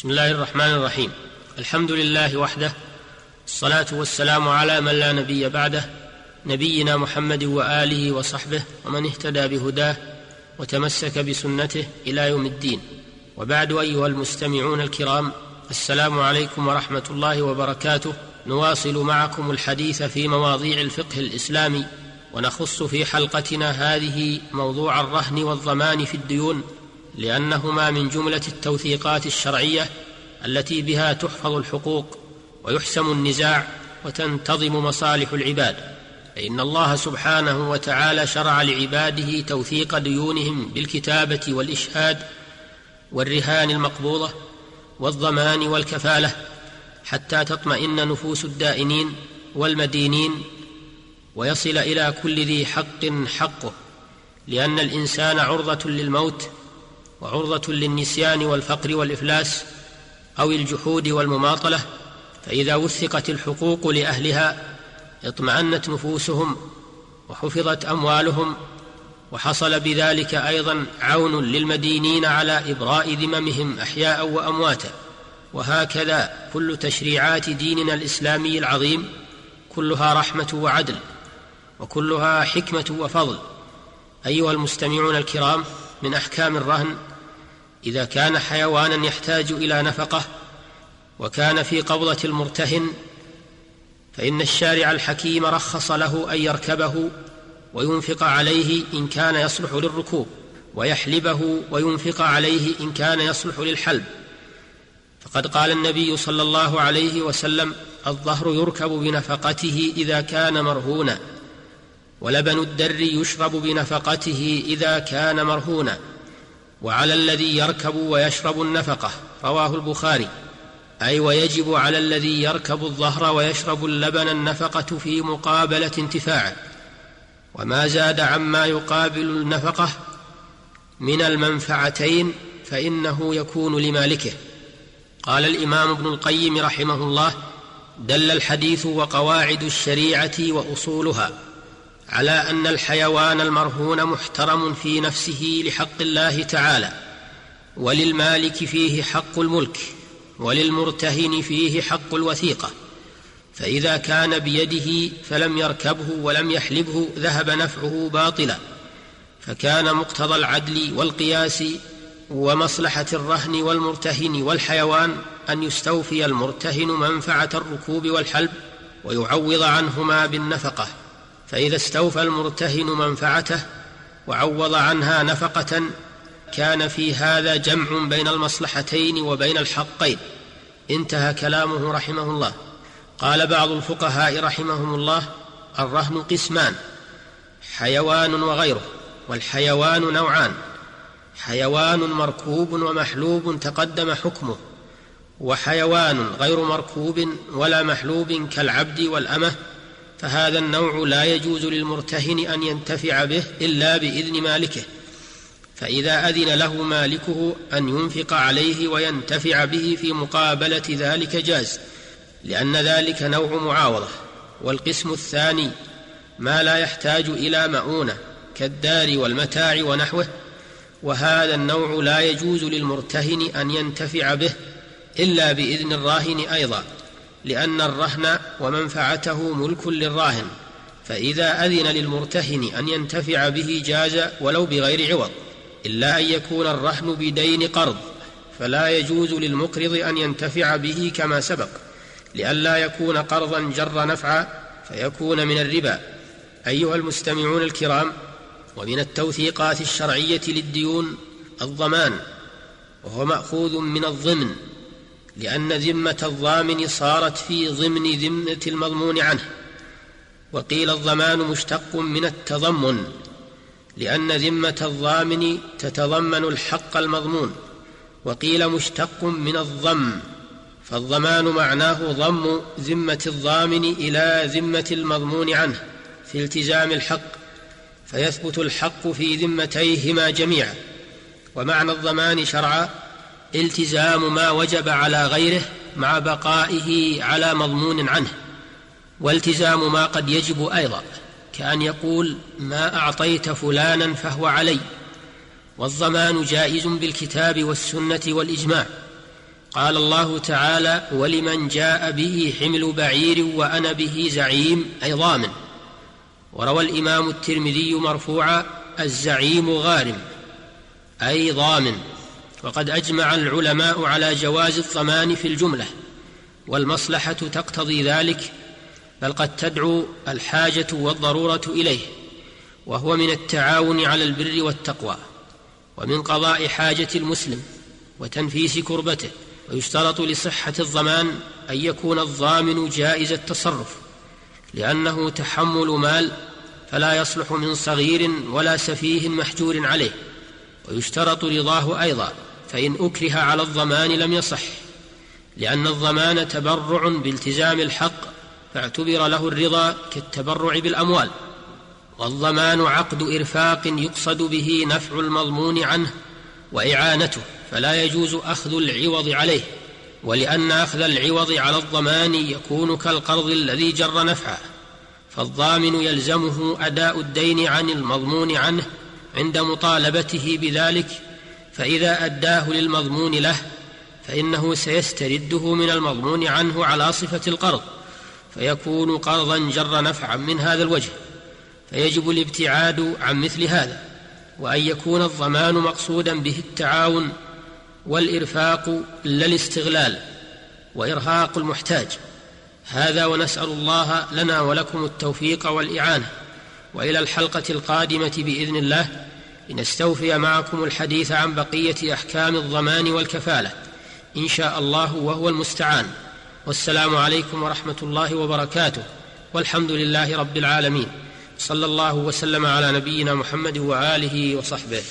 بسم الله الرحمن الرحيم. الحمد لله وحده الصلاة والسلام على من لا نبي بعده نبينا محمد وآله وصحبه ومن اهتدى بهداه وتمسك بسنته إلى يوم الدين. وبعد أيها المستمعون الكرام السلام عليكم ورحمة الله وبركاته. نواصل معكم الحديث في مواضيع الفقه الإسلامي ونخص في حلقتنا هذه موضوع الرهن والضمان في الديون لأنهما من جملة التوثيقات الشرعية التي بها تحفظ الحقوق ويحسم النزاع وتنتظم مصالح العباد فإن الله سبحانه وتعالى شرع لعباده توثيق ديونهم بالكتابة والإشهاد والرهان المقبوضة والضمان والكفالة حتى تطمئن نفوس الدائنين والمدينين ويصل إلى كل ذي حق حقه لأن الإنسان عرضة للموت وعرضة للنسيان والفقر والإفلاس أو الجحود والمماطلة فإذا وثقت الحقوق لأهلها اطمأنت نفوسهم وحفظت أموالهم وحصل بذلك أيضا عون للمدينين على إبراء ذممهم أحياء وأمواتا. وهكذا كل تشريعات ديننا الإسلامي العظيم كلها رحمة وعدل وكلها حكمة وفضل. أيها المستمعون الكرام من أحكام الرهن إذا كان حيوانا يحتاج إلى نفقة وكان في قبضة المرتهن فإن الشارع الحكيم رخص له أن يركبه وينفق عليه إن كان يصلح للركوب ويحلبه وينفق عليه إن كان يصلح للحلب. فقد قال النبي صلى الله عليه وسلم الظهر يركب بنفقته إذا كان مرهونا ولبن الدر يشرب بنفقته إذا كان مرهونا. وعلى الذي يركب ويشرب النفقة رواه البخاري. أي ويجب على الذي يركب الظهر ويشرب اللبن النفقة في مقابلة انتفاعه وما زاد عما يقابل النفقة من المنفعتين فإنه يكون لمالكه. قال الإمام ابن القيم رحمه الله دل الحديث وقواعد الشريعة وأصولها. على أن الحيوان المرهون محترم في نفسه لحق الله تعالى وللمالك فيه حق الملك وللمرتهن فيه حق الوثيقة. فإذا كان بيده فلم يركبه ولم يحلبه ذهب نفعه باطلا. فكان مقتضى العدل والقياس ومصلحة الرهن والمرتهن والحيوان أن يستوفي المرتهن منفعة الركوب والحلب ويعوض عنهما بالنفقة. فإذا استوفى المرتهن منفعته وعوض عنها نفقة كان في هذا جمع بين المصلحتين وبين الحقين. انتهى كلامه رحمه الله. قال بعض الفقهاء رحمهم الله الرهن قسمان حيوان وغيره والحيوان نوعان. حيوان مركوب ومحلوب تقدم حكمه وحيوان غير مركوب ولا محلوب كالعبد والأمة. فهذا النوع لا يجوز للمرتهن أن ينتفع به إلا بإذن مالكه فإذا أذن له مالكه أن ينفق عليه وينتفع به في مقابلة ذلك جاز لأن ذلك نوع معاوضة. والقسم الثاني ما لا يحتاج إلى مؤونة كالدار والمتاع ونحوه وهذا النوع لا يجوز للمرتهن أن ينتفع به إلا بإذن الراهن أيضا. لأن الرهن ومنفعته ملك للراهن فإذا أذن للمرتهن أن ينتفع به جاز ولو بغير عوض إلا أن يكون الرهن بدين قرض فلا يجوز للمقرض أن ينتفع به كما سبق لئلا يكون قرضا جر نفعا فيكون من الربا. أيها المستمعون الكرام ومن التوثيقات الشرعية للديون الضمان وهو مأخوذ من الضمن. لأن ذمة الضامن صارت في ضمن ذمة المضمون عنه. وقيل الضمان مشتق من التضمن لأن ذمة الضامن تتضمن الحق المضمون. وقيل مشتق من الضم فالضمان معناه ضم ذمة الضامن إلى ذمة المضمون عنه في التزام الحق فيثبت الحق في ذمتيهما جميعا. ومعنى الضمان شرعا التزام ما وجب على غيره مع بقائه على مضمون عنه والتزام ما قد يجب أيضا كأن يقول ما أعطيت فلانا فهو علي والضمان جائز بالكتاب والسنة والإجماع. قال الله تعالى ولمن جاء به حمل بعير وأنا به زعيم أي ضامن. وروى الإمام الترمذي مرفوعا الزعيم غارم أي ضامن. وقد أجمع العلماء على جواز الضمان في الجملة والمصلحة تقتضي ذلك بل قد تدعو الحاجة والضرورة إليه وهو من التعاون على البر والتقوى ومن قضاء حاجة المسلم وتنفيس كربته ويشترط لصحة الضمان أن يكون الضامن جائز التصرف لأنه تحمل مال فلا يصلح من صغير ولا سفيه محجور عليه ويشترط رضاه أيضا. فإن أكره على الضمان لم يصح لأن الضمان تبرع بالتزام الحق فاعتبر له الرضا كالتبرع بالأموال والضمان عقد إرفاق يقصد به نفع المضمون عنه وإعانته فلا يجوز أخذ العوض عليه ولأن أخذ العوض على الضمان يكون كالقرض الذي جر نفعه فالضامن يلزمه أداء الدين عن المضمون عنه عند مطالبته بذلك فإذا أداه للمضمون له فإنه سيسترده من المضمون عنه على صفة القرض فيكون قرضا جر نفعا من هذا الوجه فيجب الابتعاد عن مثل هذا وأن يكون الضمان مقصودا به التعاون والإرفاق لا الاستغلال وإرهاق المحتاج. هذا ونسأل الله لنا ولكم التوفيق والإعانة وإلى الحلقة القادمة بإذن الله. لنستوفي معكم الحديث عن بقية أحكام الضمان والكفالة إن شاء الله وهو المستعان. والسلام عليكم ورحمة الله وبركاته. والحمد لله رب العالمين. صلى الله وسلم على نبينا محمد وآله وصحبه.